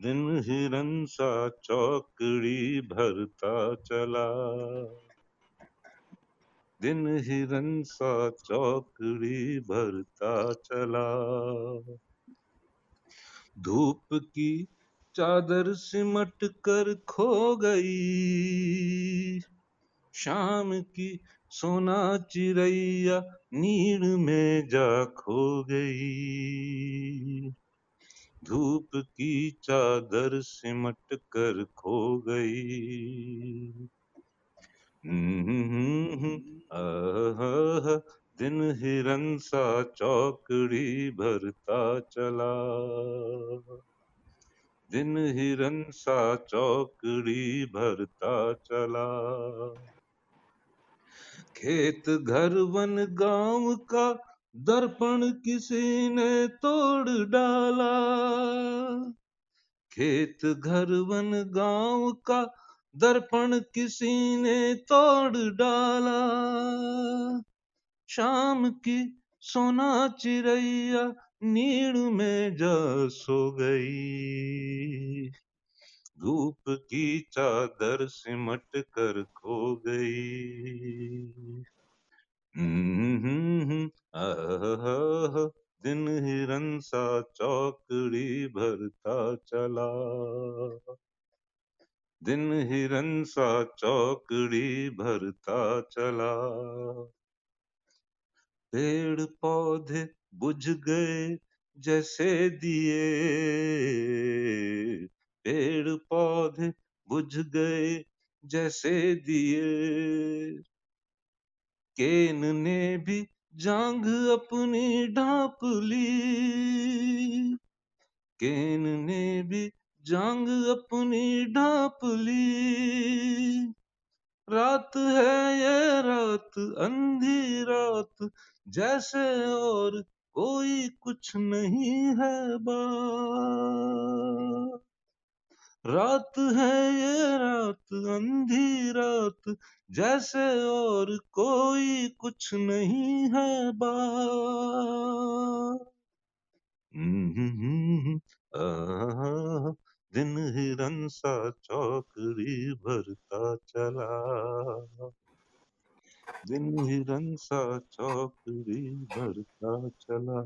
दिन हिरन सा चौकड़ी भरता चला दिन हिरन सा चौकड़ी भरता चला धूप की चादर सिमट कर खो गई। शाम की सोना चिड़ैया नीड़ में जा खो गई। धूप की चादर सिमट कर खो गई। आहा, दिन हिरन सा चौकड़ी भरता चला। दिन हिरन सा चौकड़ी भरता चला। खेत घर वन गाँव का दर्पण किसी ने तोड़ डाला। खेत घर वन गाँव का दर्पण किसी ने तोड़ डाला। शाम की सोना चिड़ैया नीड़ में जा सो गई। धूप की चादर सिमट कर खो गई। आहा, दिन हिरन सा चौकड़ी भरता चला। दिन हिरन सा चौकड़ी भरता चला। पेड़ पौधे बुझ गए जैसे दिए। पेड़ पौधे बुझ गए जैसे दिए। केन ने भी जांग अपनी ढांप ली। केन ने भी जांग अपनी ढांप ली। रात है ये रात, अंधी रात, जैसे और कोई कुछ नहीं है रात है ये रात अंधी रात जैसे और कोई कुछ नहीं है हम्म, दिन हिरन सा चौकड़ी भरता चला। दिन ही रंग सा चौकड़ी बढ़ता चला।